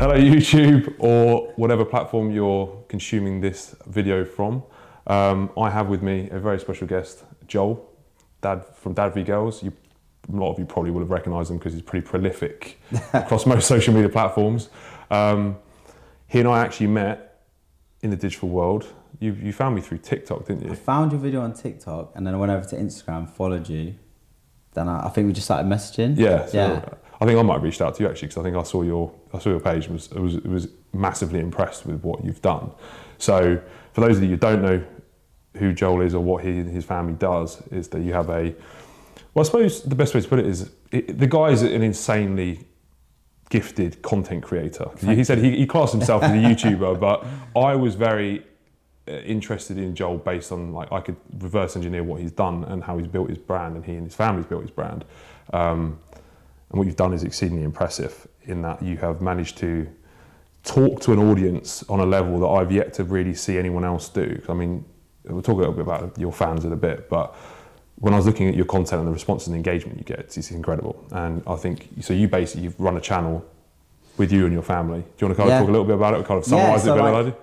Hello, YouTube, or whatever platform you're consuming this video from. Um, I have with me a very special guest, Joel, Dad from Dad v Girls. You, a lot of you probably would have recognised him because he's pretty prolific across most social media platforms. Um, he and I actually met in the digital world. You, you found me through TikTok, didn't you? I found your video on TikTok and then I went over to Instagram, followed you. Then I, I think we just started messaging. Yeah, so yeah. I think I might have reached out to you actually because I think I saw your I saw your page and was was was massively impressed with what you've done. So for those of you who don't know who Joel is or what he and his family does, is that you have a well, I suppose the best way to put it is it, the guy is an insanely gifted content creator. He, said he, he classed himself as a YouTuber, but I was very uh, interested in Joel based on like I could reverse engineer what he's done and how he's built his brand and he and his family's built his brand. Um, and what you've done is exceedingly impressive in that you have managed to talk to an audience on a level that I've yet to really see anyone else do. I mean, we'll talk a little bit about your fans in a bit, but when I was looking at your content and the response and engagement you get, it's incredible. And I think so. You basically you've run a channel with you and your family. Do you want to kind of Yeah. talk a little bit about it, or kind of Yeah, summarize so it better like- than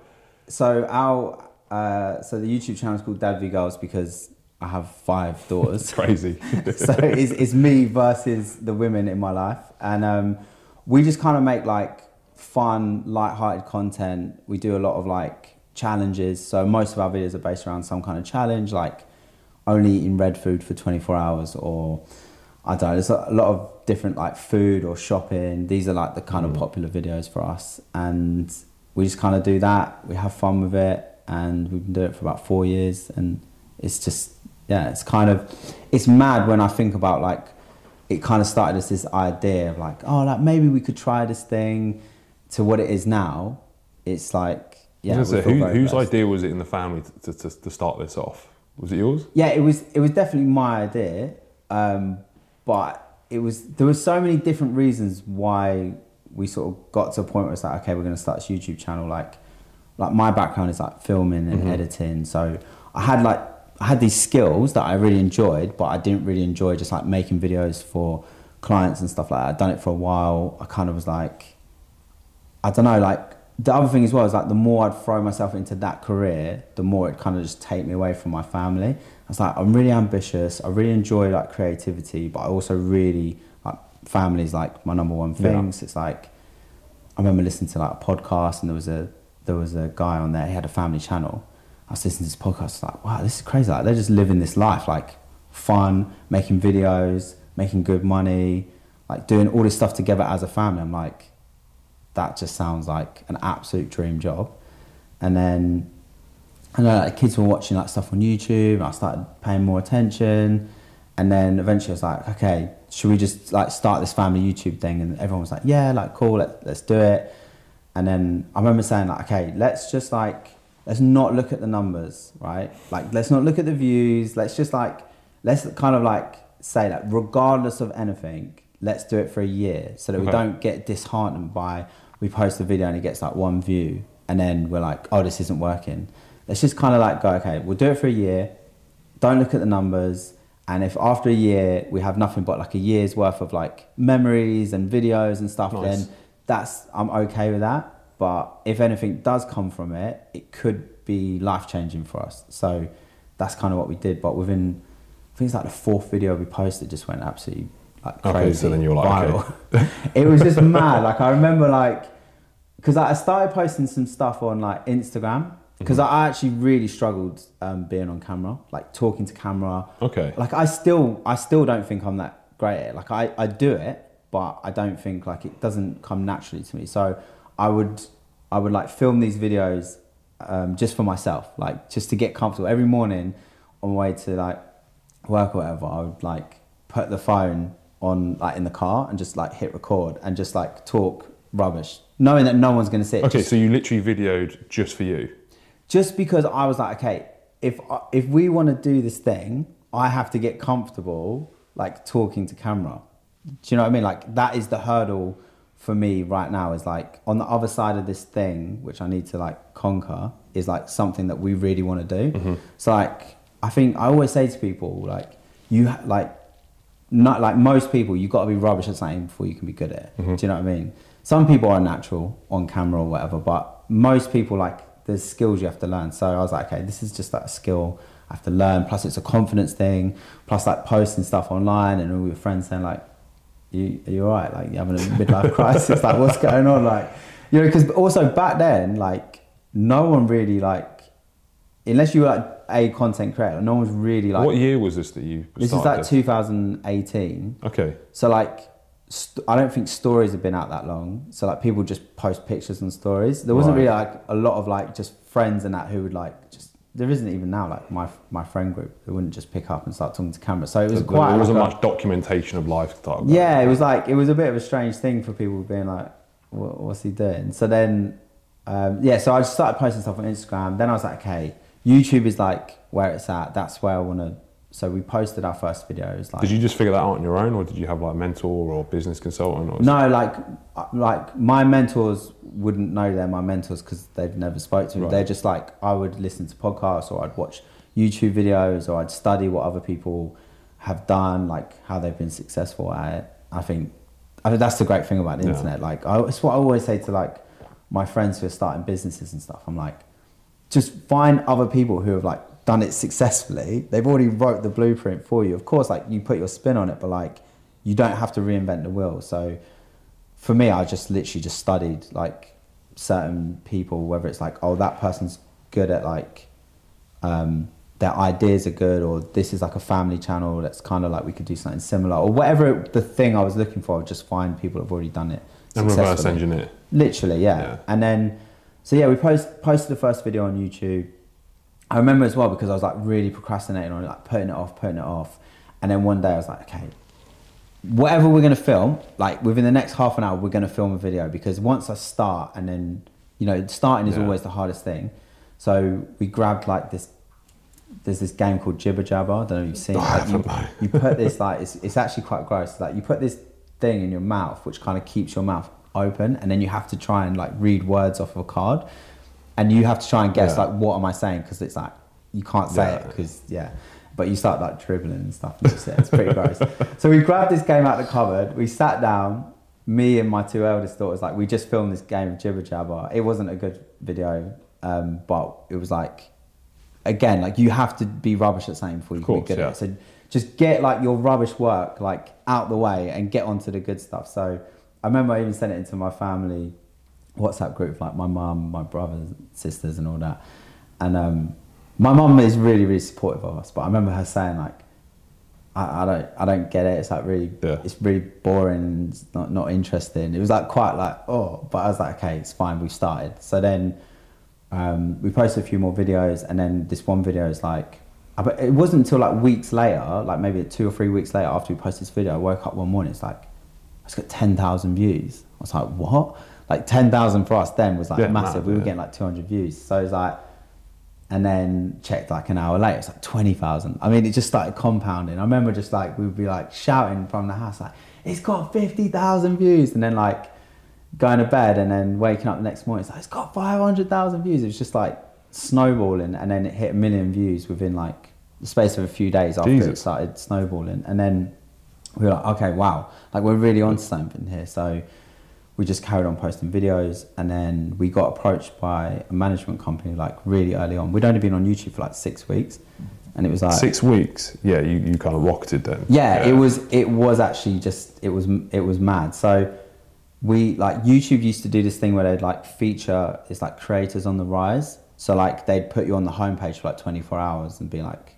So our uh, so the YouTube channel is called Dad v Girls because I have five daughters. Crazy. so it's, it's me versus the women in my life. And um, we just kind of make like fun light-hearted content. We do a lot of like challenges. So most of our videos are based around some kind of challenge like only eating red food for 24 hours or i don't know there's a lot of different like food or shopping. These are like the kind of popular videos for us. And we just kind of do that. We have fun with it. And we've been doing it for about four years. And it's just yeah it's kind of it's mad when i think about like it kind of started as this idea of like oh like maybe we could try this thing to what it is now it's like yeah I was we gonna say, who, whose blessed. idea was it in the family to, to, to start this off? Was it yours? Yeah, it was it was definitely my idea, um, but it was there were so many different reasons why we sort of got to a point where it's like okay, we're going to start this YouTube channel. Like, like my background is like filming and editing, so I had like I had these skills that I really enjoyed, but I didn't really enjoy just like making videos for clients and stuff like that. I'd done it for a while. I kind of was like, I don't know, like the other thing as well is like the more I'd throw myself into that career, the more it kind of just take me away from my family. I was like, I'm really ambitious. I really enjoy like creativity, but I also really like family's like my number one Yeah. thing. So it's like I remember listening to like a podcast and there was a there was a guy on there. He had a family channel. I was listening to this podcast. Like, wow, this is crazy. Like they're just living this life, like fun, making videos, making good money, like doing all this stuff together as a family. I'm like, that just sounds like an absolute dream job. And then I know like kids were watching like stuff on YouTube. I started paying more attention, and then eventually I was like, okay, should we just like start this family YouTube thing? And everyone was like, yeah, like cool, let, let's do it. And then I remember saying like, okay, let's just like let's not look at the numbers, right? Like let's not look at the views. Let's just like let's kind of like say that regardless of anything, let's do it for a year so that we don't get disheartened by we post a video and it gets like one view and then we're like, oh, this isn't working. Let's just kind of like go, okay, we'll do it for a year. Don't look at the numbers. And if after a year we have nothing but like a year's worth of like memories and videos and stuff, Nice. then that's I'm okay with that. But if anything does come from it, it could be life changing for us. So that's kind of what we did. But within, I think it's like the fourth video we posted just went absolutely like Okay, crazy. so then you were like, viral. it was just mad. Like I remember like because I started posting some stuff on like Instagram because Mm-hmm. I actually really struggled um, being on camera, like talking to camera. Okay. Like I still, I still don't think I'm that great at it. Like I, I do it, but I don't think like it doesn't come naturally to me. So I would, I would like film these videos um, just for myself, like just to get comfortable. Every morning on my way to like work or whatever, I would like put the phone on like in the car and just like hit record and just like talk rubbish, knowing that no one's gonna see it. Okay, Just- so you literally videoed just for you. just because I was like, okay, if if we want to do this thing, I have to get comfortable like talking to camera. Do you know what I mean? Like that is the hurdle for me right now. Is like on the other side of this thing, which I need to like conquer, is like something that we really want to do. Mm-hmm. So like, I think I always say to people like, you like not like most people, you've got to be rubbish at something before you can be good at it. Mm-hmm. Do you know what I mean? some people are natural on camera or whatever, but most people like there's skills you have to learn. So I was like, okay, this is just like a skill I have to learn. Plus, it's a confidence thing. Plus, like posting stuff online and all your friends saying like, "You are you alright? Like you having a midlife crisis? like what's going on? Like you know, because also back then, like no one really like unless you were like a content creator, no one's really like. what year was this that you? This is like 2018. Okay. So like, st- I don't think stories have been out that long. So like, people just post pictures and stories. There wasn't Right. really like a lot of like just friends and that who would like just. There isn't even now like my my friend group who wouldn't just pick up and start talking to camera. So it was There- quite. there wasn't like a- much documentation of lifestyle. yeah, it was like it was a bit of a strange thing for people being like, what, "What's he doing?" So then, um, yeah, so I just started posting stuff on Instagram. Then I was like, "Okay, YouTube is like where it's at. That's where I want to." So we posted our first videos. Like, Did you just figure that out on your own, or did you have like a mentor or business consultant? Or No, like, like my mentors wouldn't know they're my mentors because they've never spoke to me. Right. They're just like I would listen to podcasts or I'd watch YouTube videos or I'd study what other people have done, like how they've been successful at it. I think, I think that's the great thing about the Yeah. internet. Like, I, it's what I always say to like my friends who are starting businesses and stuff. I'm like, just find other people who have like done it successfully. They've already wrote the blueprint for you. Of course, like you put your spin on it, but like you don't have to reinvent the wheel. So for me, I just literally just studied like certain people, whether it's like, oh, that person's good at like um, their ideas are good, or this is like a family channel that's kind of like we could do something similar, or whatever the thing I was looking for. I Just find people who've already done it. and reverse engineer. Literally, yeah. Yeah. And then, so yeah, we post, posted the first video on YouTube. I remember as well because I was like really procrastinating on it, like putting it off, putting it off. And then one day I was like, okay, whatever we're gonna film, like within the next half an hour, we're gonna film a video because once I start and then, you know, starting is Yeah. always the hardest thing. So we grabbed like this. There's this game called Jibber Jabber. I don't know if you've seen. it. I Like, you, you put this like it's, it's actually quite gross. Like you put this thing in your mouth, which kind of keeps your mouth open, and then you have to try and like read words off of a card, and you have to try and guess Yeah. like what am I saying because it's like you can't say it because yeah. But you start like dribbling and stuff. And just, it's pretty gross. So we grabbed this game out of the cupboard. We sat down. Me and my two eldest daughters, like we just filmed this game of Jibber Jabber. It wasn't a good video, um, but it was like again, like you have to be rubbish at something before you Of can be good yeah. at it. So just get like your rubbish work like out the way and get onto the good stuff. So I remember I even sent it into my family WhatsApp group, like my mum, my brothers, sisters, and all that. And um, my mum is really, really supportive of us. But I remember her saying like, I, I don't, I don't get it. It's like really, Yeah. it's really boring it's not not interesting. It was like quite like oh, but I was like, okay, it's fine. We've started. So then um, we posted a few more videos, and then this one video is like, but it wasn't until like weeks later, like maybe two or three weeks later after we posted this video, I woke up one morning, it's like, it's got 10,000 views. I was like, what? Like 10,000 for us then was like Yeah, massive. we were yeah. getting like 200 views. So it was like, and then checked like an hour later, it's like 20,000. I mean, it just started compounding. I remember just like, we would be like shouting from the house, like, it's got 50,000 views. And then like going to bed and then waking up the next morning, it's like, it's got 500,000 views. It was just like snowballing. And then it hit a million views within like the space of a few days after it started snowballing. And then we were like, okay, wow, like we're really on something here. So we just carried on posting videos and then we got approached by a management company like really early on. We'd only been on YouTube for like six weeks and it was like Six weeks. Yeah, you, you kind of rocketed then. yeah, it was it was actually just it was it was mad. So we like YouTube used to do this thing where they'd like feature it's like creators on the rise. So like they'd put you on the homepage for like 24 hours and be like,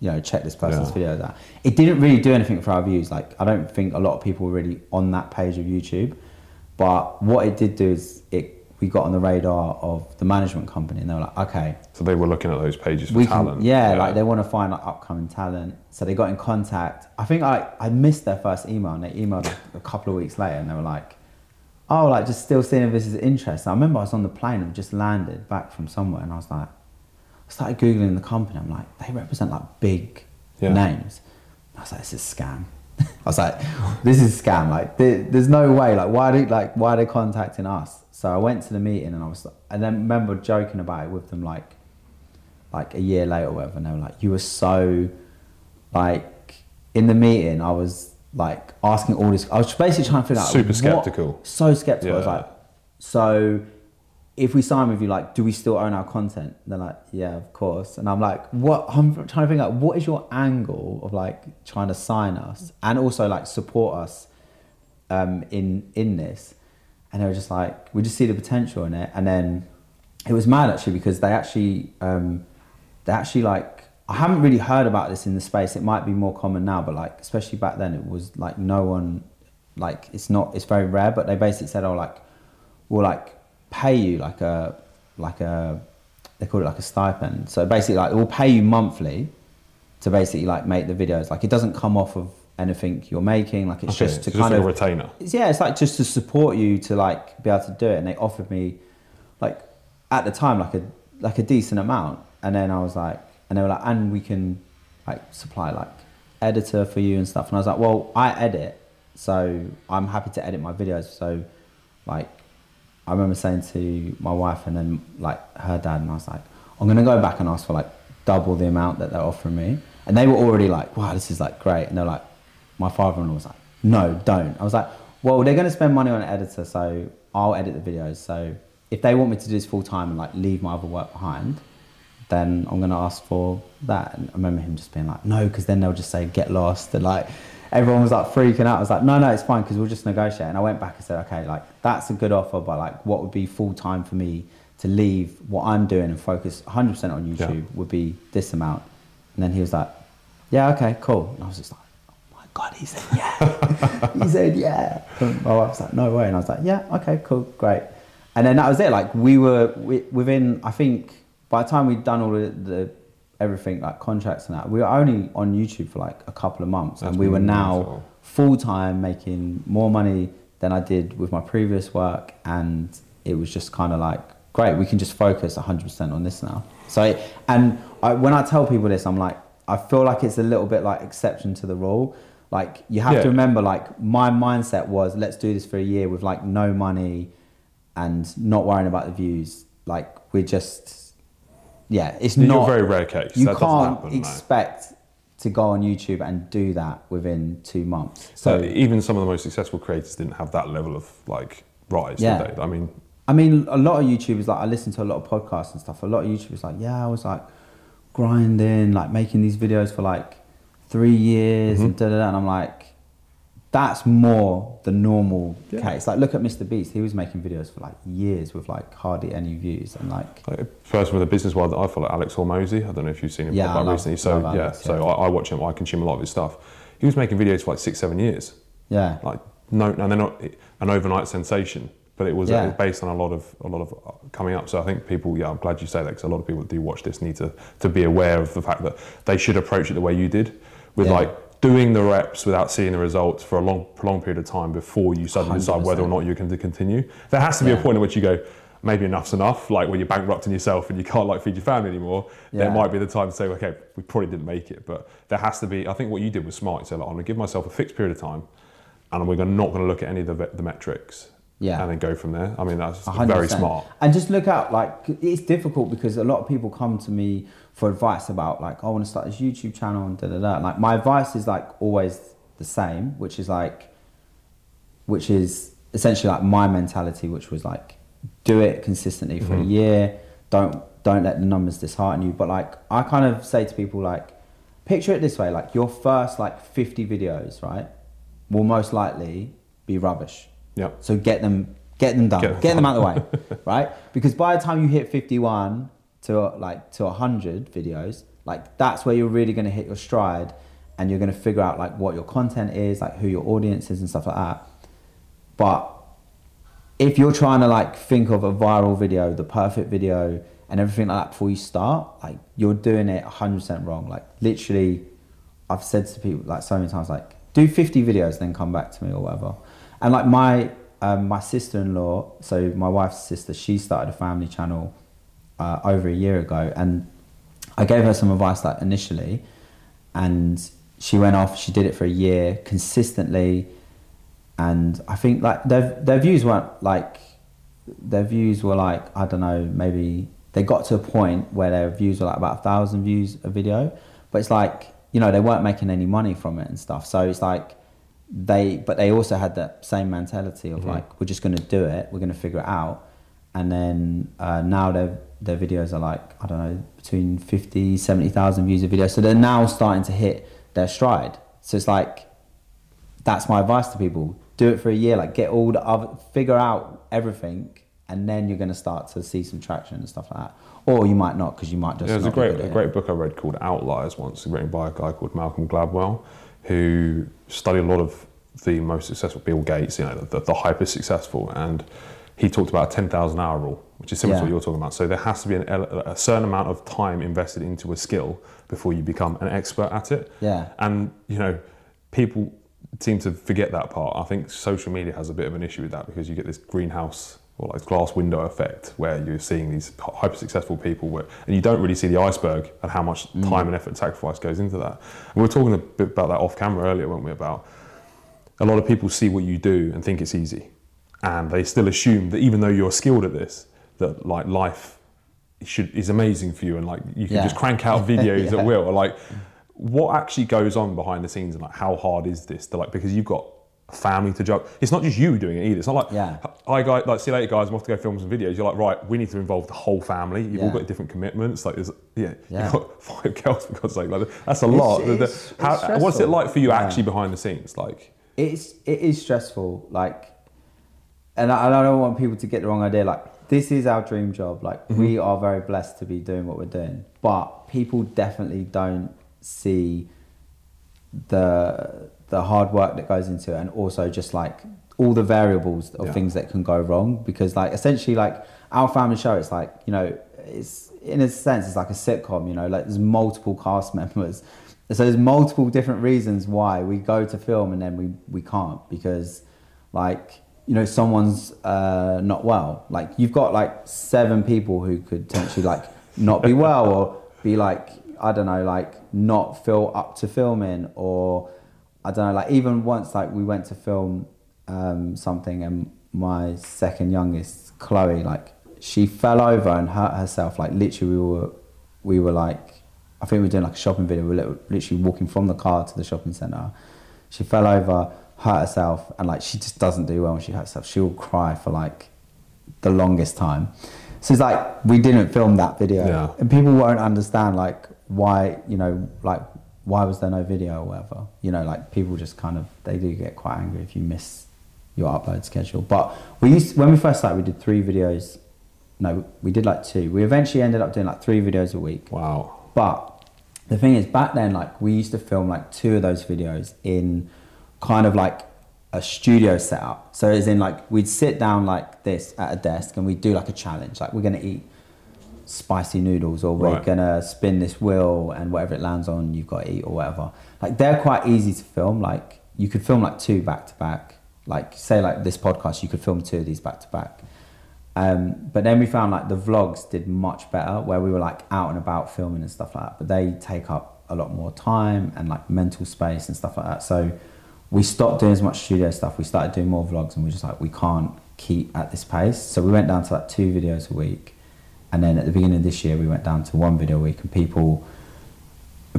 you know, check this person's Yeah. video. That it didn't really do anything for our views. Like I don't think a lot of people were really on that page of YouTube. But what it did do is it we got on the radar of the management company and they were like, okay, So they were looking at those pages for talent. Can, yeah, like they want to find like upcoming talent. So they got in contact. I think I I missed their first email and they emailed a couple of weeks later and they were like, oh, like just still seeing if this is interest. I remember I was on the plane and just landed back from somewhere and I was like, I started googling the company. I'm like, they represent like big Yeah. names. I was like, this is a scam. I was like, this is a scam. Like, there, there's no way. Like, why are they like why are they contacting us? So I went to the meeting and I was, and then remember joking about it with them like, like a year later or whatever. And they were like, you were so, like, in the meeting. I was like asking all this. I was basically trying to figure out Super what- skeptical. so skeptical. I was like, so if we sign with you, like, do we still own our content? They're like, yeah, of course. And I'm like, what? I'm trying to figure out what is your angle of like trying to sign us and also like support us um, in in this. And they were just like, we just see the potential in it. And then it was mad actually because they actually um, they actually like I haven't really heard about this in the space. It might be more common now, but like especially back then, it was like no one like it's not it's very rare. But they basically said, oh, like we'll like pay you like a like a they call it like a stipend. So basically, like it will pay you monthly to basically like make the videos. Like it doesn't come off of anything you're making. Like it's Okay, just to so kind like of retainer. it's- yeah, it's like just to support you to like be able to do it. And they offered me like at the time like a like a decent amount. And then I was like, and they were like, and we can like supply like editor for you and stuff. And I was like, well, I edit, so I'm happy to edit my videos. So like, I remember saying to my wife and then like her dad, and I was like, I'm gonna go back and ask for like double the amount that they're offering me. And they were already like, wow, this is like great. And they're like, my father-in-law was like, no, don't. I was like, well, they're gonna spend money on an editor, so I'll edit the videos. So if they want me to do this full time and like leave my other work behind, then I'm gonna ask for that. And I remember him just being like, no, because then they'll just say get lost and like everyone was like freaking out. I was like, no, no, it's fine because we'll just negotiate. And I went back and said, okay, like that's a good offer, but like what would be full time for me to leave what I'm doing and focus 100% on YouTube Yeah. would be this amount. And then he was like, yeah, okay, cool. And I was just like, oh my god, he said yeah. he said yeah. And my wife was like, no way. And I was like, yeah, okay, cool, great. And then that was it. Like we were we, within, I think, by the time we'd done all the, the everything like contracts and that, we were only on YouTube for like a couple of months, That's and we were now full time making more money than I did with my previous work, and it was just kind of like great. We can just focus 100% on this now. So, and I, when I tell people this, I'm like, I feel like it's a little bit like exception to the rule. Like you have Yeah. to remember, like my mindset was, let's do this for a year with like no money and not worrying about the views. Like we're just, yeah, it's You're not a very rare case. You That can't happen, no. expect to go on YouTube and do that within two months. So So even some of the most successful creators didn't have that level of like rise, Yeah. did they? I mean, I mean, a lot of YouTubers, like I listen to a lot of podcasts and stuff. A lot of YouTubers, like, yeah, I was like grinding, like making these videos for like three years Mm-hmm. and da da da. And I'm like, that's more the normal Yeah. case. Like, look at Mr. Beast. He was making videos for like years with like hardly any views and like, a person with a business world that I follow, Alex Hormozi. I don't know if you've seen him Yeah, pop up love- recently. So yeah, Alex, so yeah. I, I watch him. I consume a lot of his stuff. He was making videos for like six, seven years. yeah, Like no, and they're not an overnight sensation, but it was Yeah. uh, based on a lot of a lot of uh, coming up. So I think people, yeah, I'm glad you say that because a lot of people that do watch this need to to be aware of the fact that they should approach it the way you did, with Yeah. like doing the reps without seeing the results for a long prolonged period of time before you suddenly decide whether or not you're going to continue. There has to be a point at which you go. Maybe enough's enough. Like when you're bankrupting yourself and you can't like feed your family anymore, there might be the time to say, okay, we probably didn't make it. But there has to be. I think what you did was smart. You said, like, I'm going to give myself a fixed period of time, and we're not going to look at any of the, the metrics. Yeah. And then go from there. I mean, that's A hundred very smart. And just look out, like it's difficult because a lot of people come to me for advice about like, "Oh, I want to start this YouTube channel and da da da. Like my advice is like always the same, which is like, which is essentially like my mentality, which was like, do it consistently for a Mhm. year. Don't don't let the numbers dishearten you. But like I kind of say to people like, picture it this way: like your first like fifty videos, right, will most likely be rubbish. Yeah. So get them, get them done, Get get, them them out of the way, right? Because by the time you hit 51 to like to 100 videos, like that's where you're really going to hit your stride, and you're going to figure out like what your content is, like who your audience is, and stuff like that. But if you're trying to like think of a viral video, the perfect video, and everything like that before you start, like you're doing it 100% wrong. Like literally, I've said to people like so many times, like do 50 videos, then come back to me or whatever. And like my um, my sister-in-law, so my wife's sister, she started a family channel uh, over a year ago, and I gave her some advice like initially, and she went off. She did it for a year consistently, and I think like their their views weren't like their views were like I don't know maybe they got to a point where their views were like about a thousand views a video, but it's like you know they weren't making any money from it and stuff. So it's like they but they also had that same mentality of Mhm. like we're just going to do it we're going to figure it out. And then uh, now their their videos are like i don't know between 50 70000 views a video so they're now starting to hit their stride. So it's like that's my advice to people. Do it for a year like get all the other figure out everything and then you're going to start to see some traction and stuff like that. Or you might not because you might just Yeah, there's a great, a great book I read called Outliers once, written by a guy called Malcolm Gladwell, who studied a lot of the most successful Bill Gates, you know, the, the hyper successful, and he talked about a 10,000 hour rule, which is similar to what you're talking about. So there has to be an, a certain amount of time invested into a skill before you become an expert at it. Yeah. And, you know, people seem to forget that part. I think social media has a bit of an issue with that because you get this greenhouse or like glass window effect where you're seeing these hyper successful people where, and you don't really see the iceberg and how much mm. time and effort and sacrifice goes into that. And we were talking a bit about that off camera earlier, weren't we? About a lot of people see what you do and think it's easy, and they still assume that even though you're skilled at this, that like life should is amazing for you and like you can Yeah. just crank out videos Yeah. at will. Or like, what actually goes on behind the scenes and like how hard is this? To like because you've got family to juggle. It's not just you doing it either. It's not like Yeah. hi guys, like see you later guys. I'm off to go film some videos. You're like right, we need to involve the whole family. You've all got different commitments. Like there's yeah, Yeah. you've got five girls for God's sake. Like that's a lot. The- the- it's- it's how, what's it like for you Yeah. actually behind the scenes? Like it's it is stressful like and I, and I don't want people to get the wrong idea like this is our dream job like Mm-hmm. we are very blessed to be doing what we're doing but people definitely don't see the the hard work that goes into it and also just like all the variables of Yeah. things that can go wrong because like essentially like our family show it's like you know it's in a sense it's like a sitcom you know like there's multiple cast members so there's multiple different reasons why we go to film and then we we can't because like you know someone's uh, not well like you've got like seven people who could potentially like not be well or be like i don't know like not feel up to filming or i don't know like even once like we went to film um, something and my second youngest chloe like she fell over and hurt herself like literally we were we were like i think we were doing like a shopping video. We were literally walking from the car to the shopping center she fell over hurt herself and like she just doesn't do well when she hurts herself. She'll cry for like the longest time. So it's like we didn't film that video. Yeah. and people won't understand like why you know like why was there no video or whatever? You know like people just kind of they do get quite angry if you miss your upload schedule. But we used when we first started we did three videos. No we did like two. We eventually ended up doing like three videos a week. Wow, but the thing is, back then, like we used to film like two of those videos in kind of like a studio setup. So as in like we'd sit down like this at a desk and we'd do like a challenge. Like we're gonna eat spicy noodles or we're Right. gonna spin this wheel and whatever it lands on, you've got to eat or whatever. Like they're quite easy to film. Like you could film like two back to back. Like say like this podcast, you could film two of these back to back. Um, but then we found like the vlogs did much better where we were like out and about filming and stuff like that. But they take up a lot more time and like mental space and stuff like that. So we stopped doing as much studio stuff. We started doing more vlogs and we are just like, we can't keep at this pace. So we went down to like two videos a week. And then at the beginning of this year, we went down to one video a week and people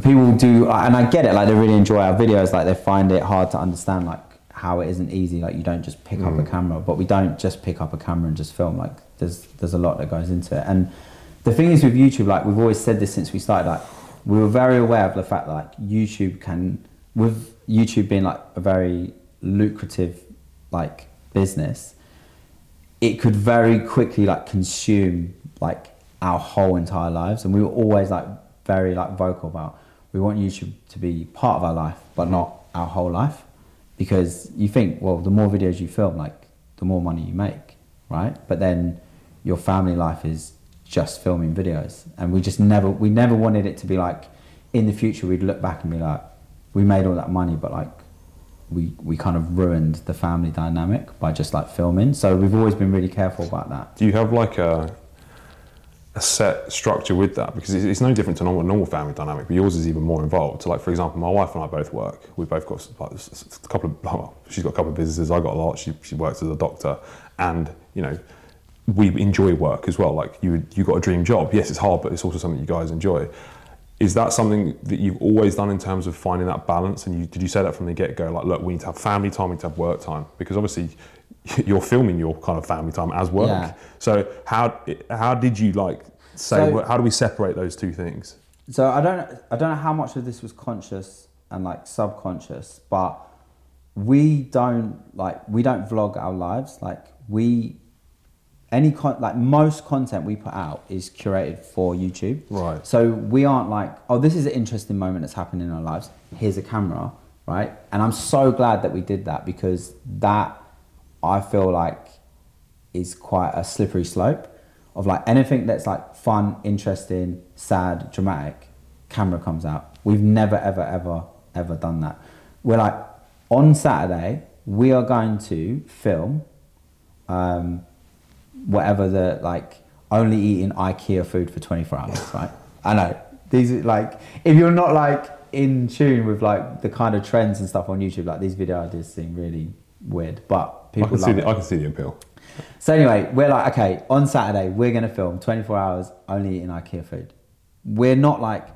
people do and i get it like they really enjoy our videos like they find it hard to understand like how it isn't easy like you don't just pick up a mm. camera but we don't just pick up a camera and just film like there's there's a lot that goes into it. And the thing is with youtube like we've always said this since we started like we were very aware of the fact that like youtube can with youtube being like a very lucrative like business it could very quickly like consume like our whole entire lives. And we were always like very like vocal about we want youtube to be part of our life but not our whole life. Because you think well the more videos you film like the more money you make right? But then your family life is just filming videos. And we just never we never wanted it to be like in the future we'd look back and be like we made all that money but like we we kind of ruined the family dynamic by just like filming so we've always been really careful about that do you have like a a set structure with that because it's, it's no different to normal, normal family dynamic, but yours is even more involved. So, like for example, my wife and I both work. We both got like, a couple of. Well, she's got a couple of businesses. I got a lot. She she works as a doctor, and you know, we enjoy work as well. Like you you got a dream job. Yes, it's hard, but it's also something you guys enjoy. Is that something that you've always done in terms of finding that balance? And you, did you say that from the get go? Like, look, we need to have family time, we need to have work time, because obviously you're filming your kind of family time as work. Yeah. So how how did you like say? So- how do we separate those two things? So I don't I don't know how much of this was conscious and like subconscious, but we don't like we don't vlog our lives. Like we any con- like most content we put out is curated for YouTube. Right. So we aren't like, oh, this is an interesting moment that's happened in our lives. Here's a camera, right? And I'm so glad that we did that because that I feel like is quite a slippery slope of like anything that's like fun, interesting, sad, dramatic, camera comes out. We've never, ever, ever, ever done that. We're like, on Saturday, we are going to film um, whatever the like only eating IKEA food for 24 hours, right? I know. These are like if you're not like in tune with like the kind of trends and stuff on YouTube, like these video ideas seem really weird, but I people can see the, it. I can see the appeal. So anyway, we're like, okay, on Saturday we're gonna film 24 hours only eating IKEA food. We're not like,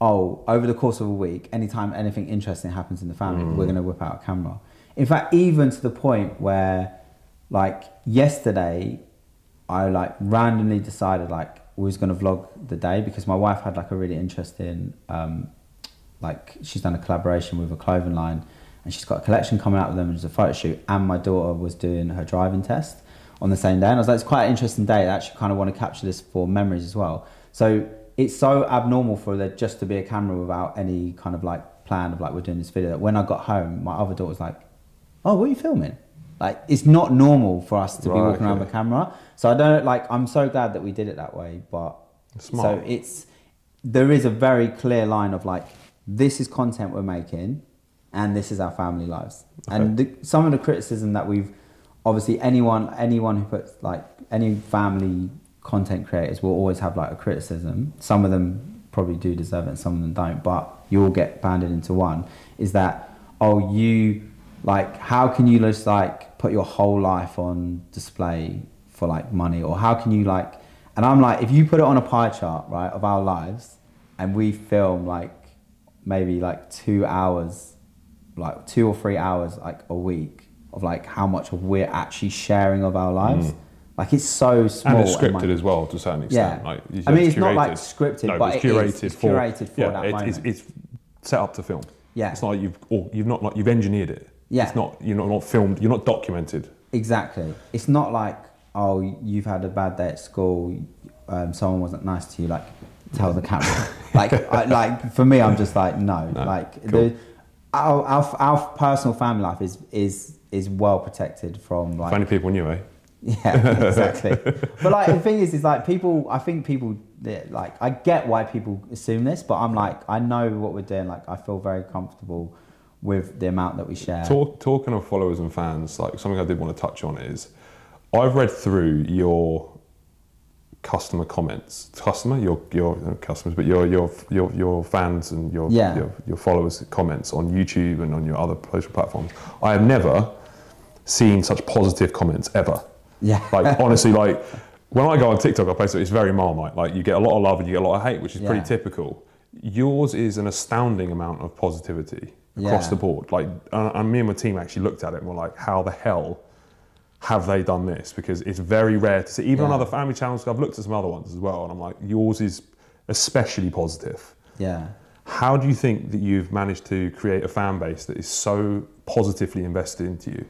oh, over the course of a week, anytime anything interesting happens in the family, we're mm. gonna whip out a camera. In fact, even to the point where, like yesterday, I like randomly decided like we was gonna vlog the day because my wife had like a really interesting, um, like she's done a collaboration with a clothing line and she's got a collection coming out with them. There's a photo shoot, and my daughter was doing her driving test on the same day. And I was like, it's quite an interesting day. I actually kind of want to capture this for memories as well. So it's so abnormal for there just to be a camera without any kind of like plan of like we're doing this video. That when I got home, my other daughter was like, "Oh, what are you filming?" Like it's not normal for us to be Right, walking around okay. with a camera. So I don't like. I'm so glad that we did it that way, but Smart. so it's there is a very clear line of like this is content we're making and this is our family lives and the, some of the criticism that we've obviously anyone anyone who puts like any family content creators will always have like a criticism some of them probably do deserve it and some of them don't but you all get banded into one is that oh you like how can you just like put your whole life on display for like money or how can you like and i'm like if you put it on a pie chart right of our lives and we film like maybe like two hours like two or three hours like a week of like how much we're actually sharing of our lives mm. like it's so small and it's scripted like- as well to a certain extent. Yeah. Like, you I mean, said it's not, like, scripted, no, but it's curated It's for curated for yeah, that it- it's, it's set up to film. Yeah. it's not like you've or you've not like you've engineered it. Yeah. it's not you're not, not filmed. You're not documented. Exactly. It's not like, oh, you've had a bad day at school, um, someone wasn't nice to you, like, tell the camera. like, I, like for me, I'm just like, no. No, like, cool. the, our, our, our personal family life is, is, is well protected from, like, If only people knew, eh? yeah, exactly. but like the thing is, is like people. I think people like. I get why people assume this, but I'm like, I know what we're doing. Like, I feel very comfortable with the amount that we share. Talk, talking of followers and fans, like something I did want to touch on is, I've read through your customer comments. Customer, your your customers, but your your your your fans and your Yeah. your, your followers' comments on YouTube and on your other social platforms. I have never seen such positive comments ever. Yeah. Like honestly, like when I go on TikTok, I post it. It's very marmite. Like you get a lot of love and you get a lot of hate, which is Yeah. pretty typical. Yours is an astounding amount of positivity across Yeah. the board. Like, and me and my team actually looked at it and were like, "How the hell have they done this?" Because it's very rare to see. Even on other family channels, I've looked at some other ones as well, and I'm like, yours is especially positive. yeah. How do you think that you've managed to create a fan base that is so positively invested into you?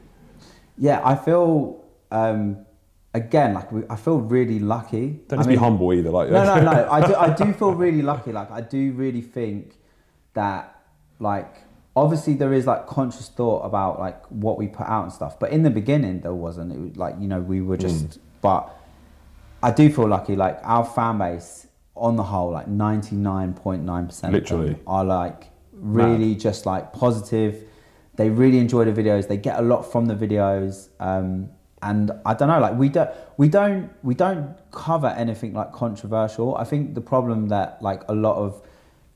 Yeah, I feel um, again like we, I feel really lucky. Don't I just be humble either. Like, No, no, no. I do, I do feel really lucky. Like I do really think that like obviously there is like conscious thought about like what we put out and stuff. But in the beginning there wasn't. It was like you know we were just. But I do feel lucky. Like our fan base on the whole, like ninety nine point nine percent Literally. are like really just like positive. They really enjoy the videos. They get a lot from the videos. Um, and I don't know, like we don't, we don't, we don't cover anything like controversial. I think the problem that like a lot of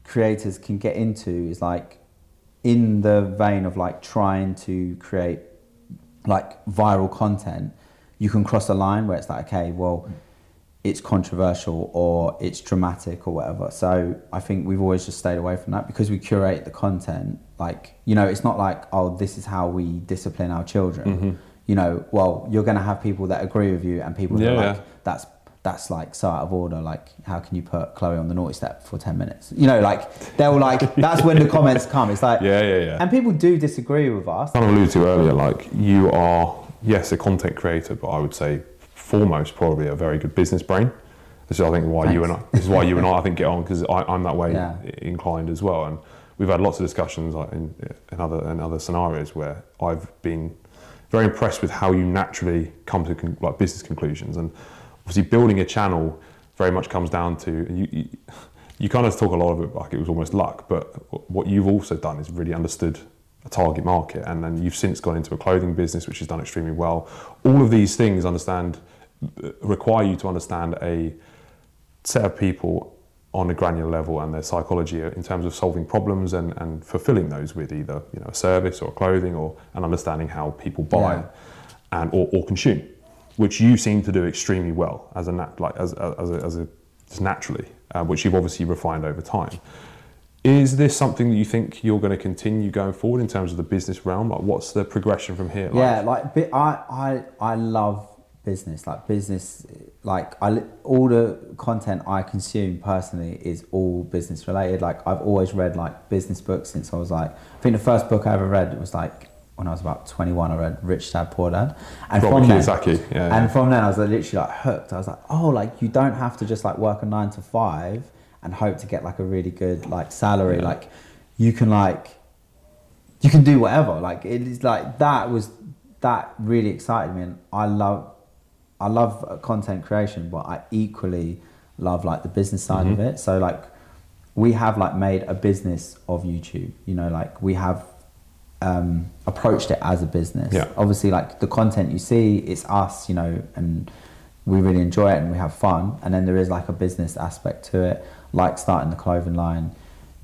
creators can get into is like in the vein of like trying to create like viral content, you can cross a line where it's like, okay, well, it's controversial or it's dramatic or whatever. So I think we've always just stayed away from that because we curate the content. Like, you know, it's not like, oh, this is how we discipline our children. Mm-hmm. You know, well, you're going to have people that agree with you and people that Yeah, are like, yeah. that's that's like so out of order. Like, how can you put Chloe on the naughty step for ten minutes? You know, like they'll like that's when the comments come. It's like, Yeah, yeah, yeah. and people do disagree with us. kind of alluded to earlier, like you are, yes, a content creator, but I would say foremost probably a very good business brain. This is, I think, why you and I. This is why you and I, I think, get on because I'm that way Yeah. inclined as well. And we've had lots of discussions like in, in other in other scenarios where I've been very impressed with how you naturally come to con- like business conclusions. And obviously, building a channel very much comes down to you. you you kind of talk a lot of it like it was almost luck, but what you've also done is really understood a target market, and then you've since gone into a clothing business, which has done extremely well. All of these things understand require you to understand a set of people on a granular level and their psychology in terms of solving problems and, and fulfilling those with either you know a service or clothing or and understanding how people buy Yeah. and or, or consume, which you seem to do extremely well as a nat, like as as a, as a just naturally, uh, which you've obviously refined over time. Is this something that you think you're going to continue going forward in terms of the business realm? Like, what's the progression from here? Like, Yeah, like I, I, I love business. Like business, like I, all the content I consume personally is all business related. Like I've always read like business books since I was like, I think the first book I ever read was like when I was about 21. I read Rich Dad Poor Dad, and Robert from then, Kiyosaki, yeah, and yeah. from then I was literally like hooked. I was like, oh, like you don't have to just like work a nine to five and hope to get like a really good like salary. Yeah. Like you can like you can do whatever. Like it is like that was that really excited me, and I love I love uh, content creation, but I equally love like the business side of Mm-hmm. it. So like we have like made a business of YouTube. You know, like we have um, approached it as a business. Yeah. Obviously, like the content you see, it's us. You know, and we really enjoy it and we have fun. And then there is like a business aspect to it, like starting the clothing line.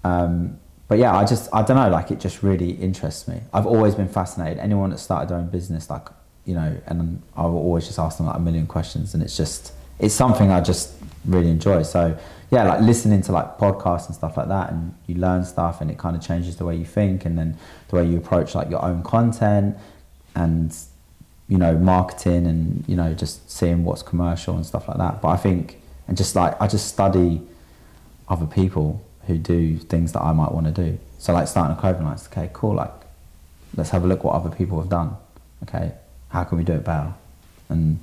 Um, but yeah, I just I don't know, like it just really interests me. I've always been fascinated. Anyone that started their own business, like you know, and I will always just ask them like a million questions, and it's just it's something I just really enjoy. So yeah, like listening to like podcasts and stuff like that, and you learn stuff, and it kind of changes the way you think, and then the way you approach like your own content, and you know marketing, and you know just seeing what's commercial and stuff like that. But I think and just like I just study other people who do things that I might want to do. So like starting a clothing line, okay, cool. Like let's have a look what other people have done. Okay, how can we do it better, and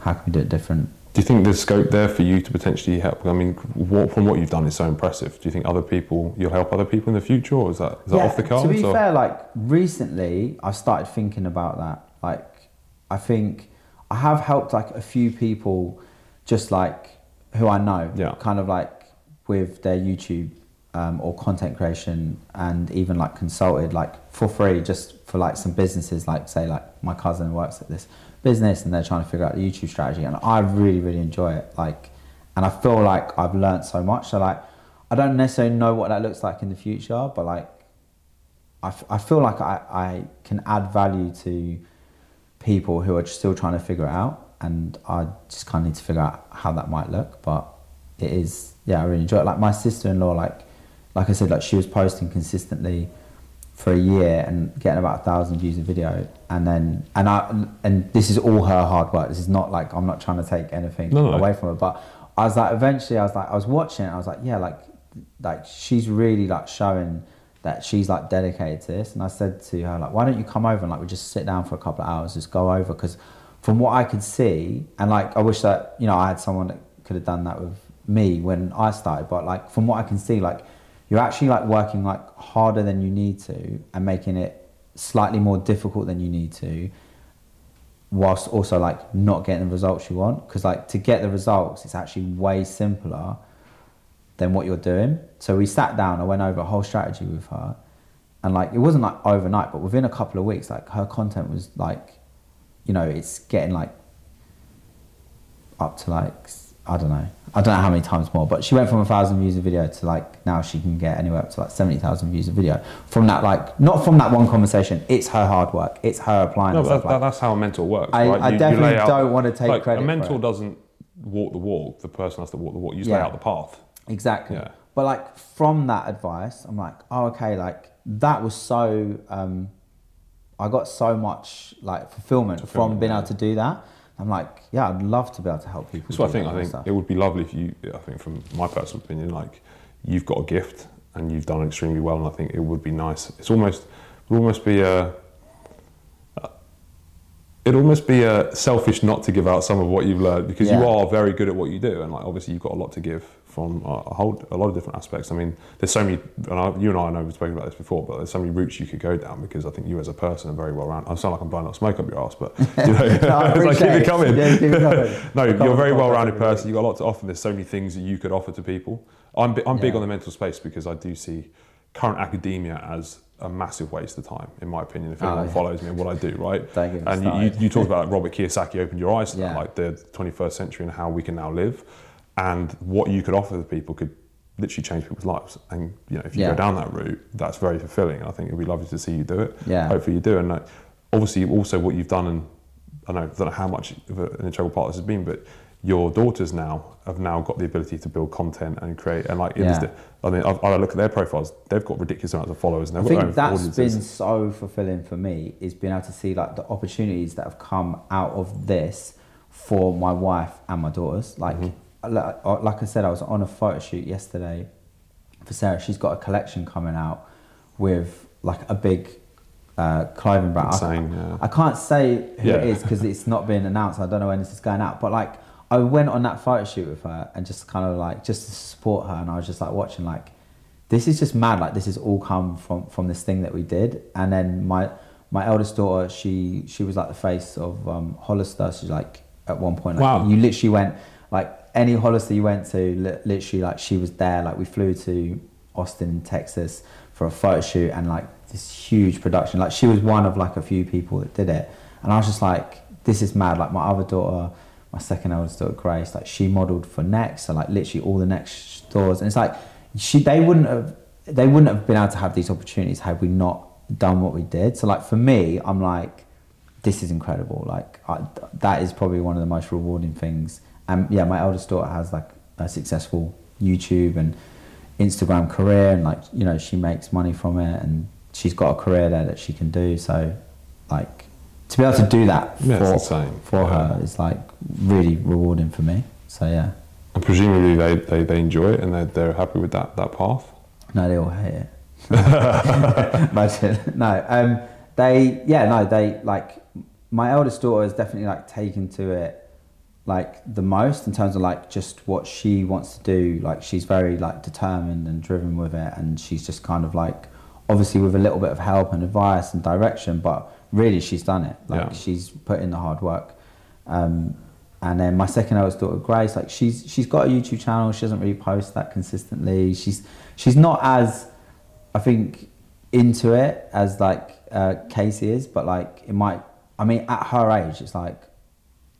how can we do it different? Do you think there's scope there for you to potentially help? I mean, what, from what you've done is so impressive. Do you think other people, you'll help other people in the future, or is that, is that off the cards? To be or? fair, like recently, I started thinking about that. Like, I think I have helped like a few people, just like who I know, Yeah. kind of like with their YouTube um, or content creation, and even like consulted like for free, just for like some businesses. Like, say, like my cousin works at this business, and they're trying to figure out the YouTube strategy, and I really, really enjoy it. Like, and I feel like I've learned so much. So like, I don't necessarily know what that looks like in the future, but like I, f- I feel like I, I can add value to people who are still trying to figure it out and I just kind of need to figure out how that might look but it is yeah I really enjoy it like my sister-in-law like like I said like she was posting consistently for a year and getting about a thousand views a video. And then and I and this is all her hard work. This is not like I'm not trying to take anything No, away from her but I was like eventually I was like I was watching it I was like yeah like like she's really like showing that she's like dedicated to this. And I said to her like why don't you come over and like we just sit down for a couple of hours just go over. Because from what I could see and like I wish that you know I had someone that could have done that with me when I started but like from what I can see like you're actually like working like harder than you need to and making it slightly more difficult than you need to whilst also like not getting the results you want. Because like to get the results it's actually way simpler than what you're doing. So we sat down i went over a whole strategy with her and like it wasn't like overnight but within a couple of weeks like her content was like you know it's getting like up to like i don't know i don't know how many times more but she went from a thousand views a video to like now she can get anywhere up to like 70000 views a video from that like not from that one conversation it's her hard work it's her applying No, that, like that's how a mental works. I- right? I You- you definitely lay out- don't wanna take like, credit A it. doesn't walk the walk. The person has to walk the walk. You just lay out the path. Exactly. Yeah. But like from that advice, I'm like, oh, okay, like that was so. Um, I got so much like fulfillment, from being yeah. able to do that. I'm like, yeah, I'd love to be able to help people. That's what I think. I think stuff. it would be lovely if you. I think from my personal opinion, like you've got a gift and you've done extremely well, and I think it would be nice. It's almost, it would almost be a. It'd almost be uh, selfish not to give out some of what you've learned because you are very good at what you do, and like obviously you've got a lot to give from a, whole a lot of different aspects. I mean, there's so many, and I, you and I, know we've spoken about this before, but there's so many routes you could go down because I think you as a person are very well rounded. I sound like I'm blowing up smoke up your ass, but you know, it's like keep it coming. Yeah, keep it coming. no, you're a very well-rounded person. You've got a lot to offer. There's so many things that you could offer to people. I'm, I'm big on the mental space because I do see current academia as a massive waste of time, in my opinion. If Oh, anyone yeah. follows me and what I do, right? Don't get me and you, you, you talked about Robert Kiyosaki opened your eyes to that, like the 21st century and how we can now live, and what you could offer to people could literally change people's lives. And you know, if you Yeah. go down that route, that's very fulfilling. I think it'd be lovely to see you do it. Yeah. Hopefully you do. And like, obviously, also what you've done, and I know, I don't know how much of an integral part this has been, but your daughters now have now got the ability to build content and create. And like, Yeah. the- I mean, I, I look at their profiles; they've got ridiculous amounts of followers, and I think that's audiences. been so fulfilling for me is being able to see like the opportunities that have come out of this for my wife and my daughters. Like, Mm-hmm. Like, uh, like I said, I was on a photo shoot yesterday for Sarah. She's got a collection coming out with like a big uh, clothing brand. I- Insane, yeah. I can't say who Yeah. it is because it's not been announced. I don't know when this is going out, but like I went on that photo shoot with her and just kind of like just to support her, and I was just like watching like this is just mad. Like this has all come from from this thing that we did, and then my my eldest daughter, she she was like the face of um, Hollister. She's like at one point, like, Wow. you literally went like any Hollister you went to, li- literally like she was there. Like we flew to Austin, Texas for a photo shoot and like this huge production. Like she was one of like a few people that did it, and I was just like, this is mad. Like my other daughter, my second eldest daughter Grace, like she modelled for Next, so like literally all the Next stores, and it's like she they wouldn't have they wouldn't have been able to have these opportunities had we not done what we did. So like for me, I'm like this is incredible. Like I, that is probably one of the most rewarding things. And yeah, my eldest daughter has like a successful YouTube and Instagram career, and like you know she makes money from it, and she's got a career there that she can do. So like to be able to do that Yeah, for, for her is like really rewarding for me. So yeah, and presumably they, they, they enjoy it and they're, they're happy with that, that path. no, they all hate it. Imagine no. Um, they yeah no they like my eldest daughter has definitely like taken to it like the most in terms of like just what she wants to do. Like she's very like determined and driven with it, and she's just kind of like obviously with a little bit of help and advice and direction, but really she's done it. Like Yeah. she's put in the hard work. Um, and then my second eldest daughter Grace, like she's she's got a YouTube channel. She doesn't really post that consistently. She's she's not as I think into it as like uh, Casey is, but like it might. I mean, at her age, it's like.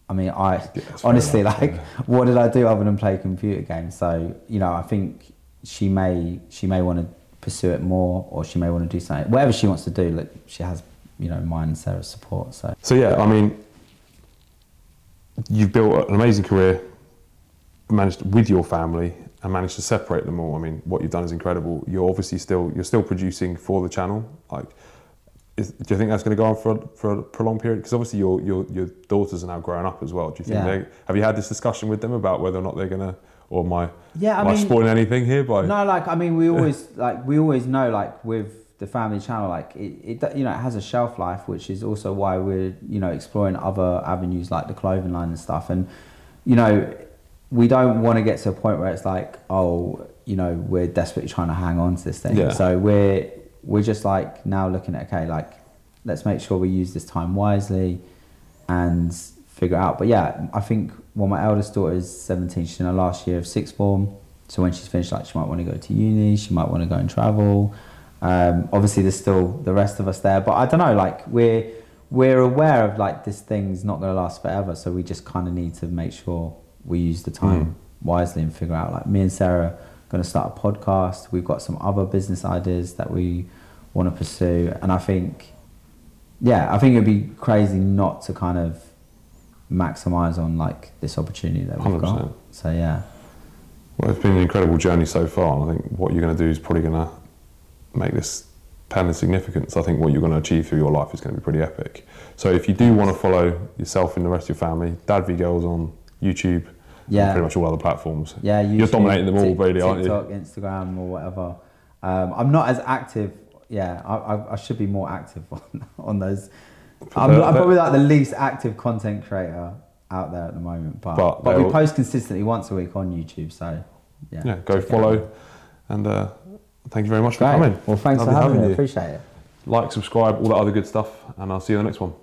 I mean, I honestly enough, like. yeah. What did I do other than play computer games? So you know, I think she may she may want to pursue it more, or she may want to do something. Whatever she wants to do, like she has you know mine and Sarah's support. So So yeah, I mean, you've built an amazing career, managed with your family, and managed to separate them all. I mean, what you've done is incredible. You're obviously still you're still producing for the channel. Like, is, do you think that's going to go on for a, for a prolonged period? Because obviously your, your your daughters are now growing up as well. Do you think Yeah. they have you had this discussion with them about whether or not they're going to or my Yeah, I am I mean- spoiling anything here by No, like I mean, we always like we always know like with the family channel, like it, it you know it has a shelf life, which is also why we're you know exploring other avenues like the clothing line and stuff. And you know, we don't want to get to a point where it's like, oh, you know, we're desperately trying to hang on to this thing. Yeah. So we're we're just like now looking at okay, like let's make sure we use this time wisely and figure it out. But yeah, I think well, my eldest daughter is 17. She's in her last year of sixth form. So when she's finished, like she might want to go to uni. She might want to go and travel. Um, obviously, there's still the rest of us there, but I don't know. Like we're we're aware of like this thing's not going to last forever. So we just kind of need to make sure we use the time Mm. wisely and figure out. Like me and Sarah going to start a podcast. We've got some other business ideas that we want to pursue, and I think yeah, I think it'd be crazy not to kind of maximize on like this opportunity that we've 100%. got. So yeah, Well, it's been an incredible journey so far, and I think what you're going to do is probably going to make this pale in significance. I think what you're going to achieve through your life is going to be pretty epic. So if you do want to follow yourself and the rest of your family, Dad V Girls on YouTube, Yeah. pretty much all other platforms. yeah. You're dominating them all, really, aren't you? TikTok, Instagram, or whatever. Um, I'm not as active. Yeah, I, I, I should be more active on, on those. I'm, I'm probably like the least active content creator out there at the moment, but But but, we they'll- post consistently once a week on YouTube. So yeah, Yeah, go it follow, and uh, thank you very much for coming. Well, thanks Lovely for having having me. Appreciate it. Like, subscribe, all that other good stuff, and I'll see you in the next one.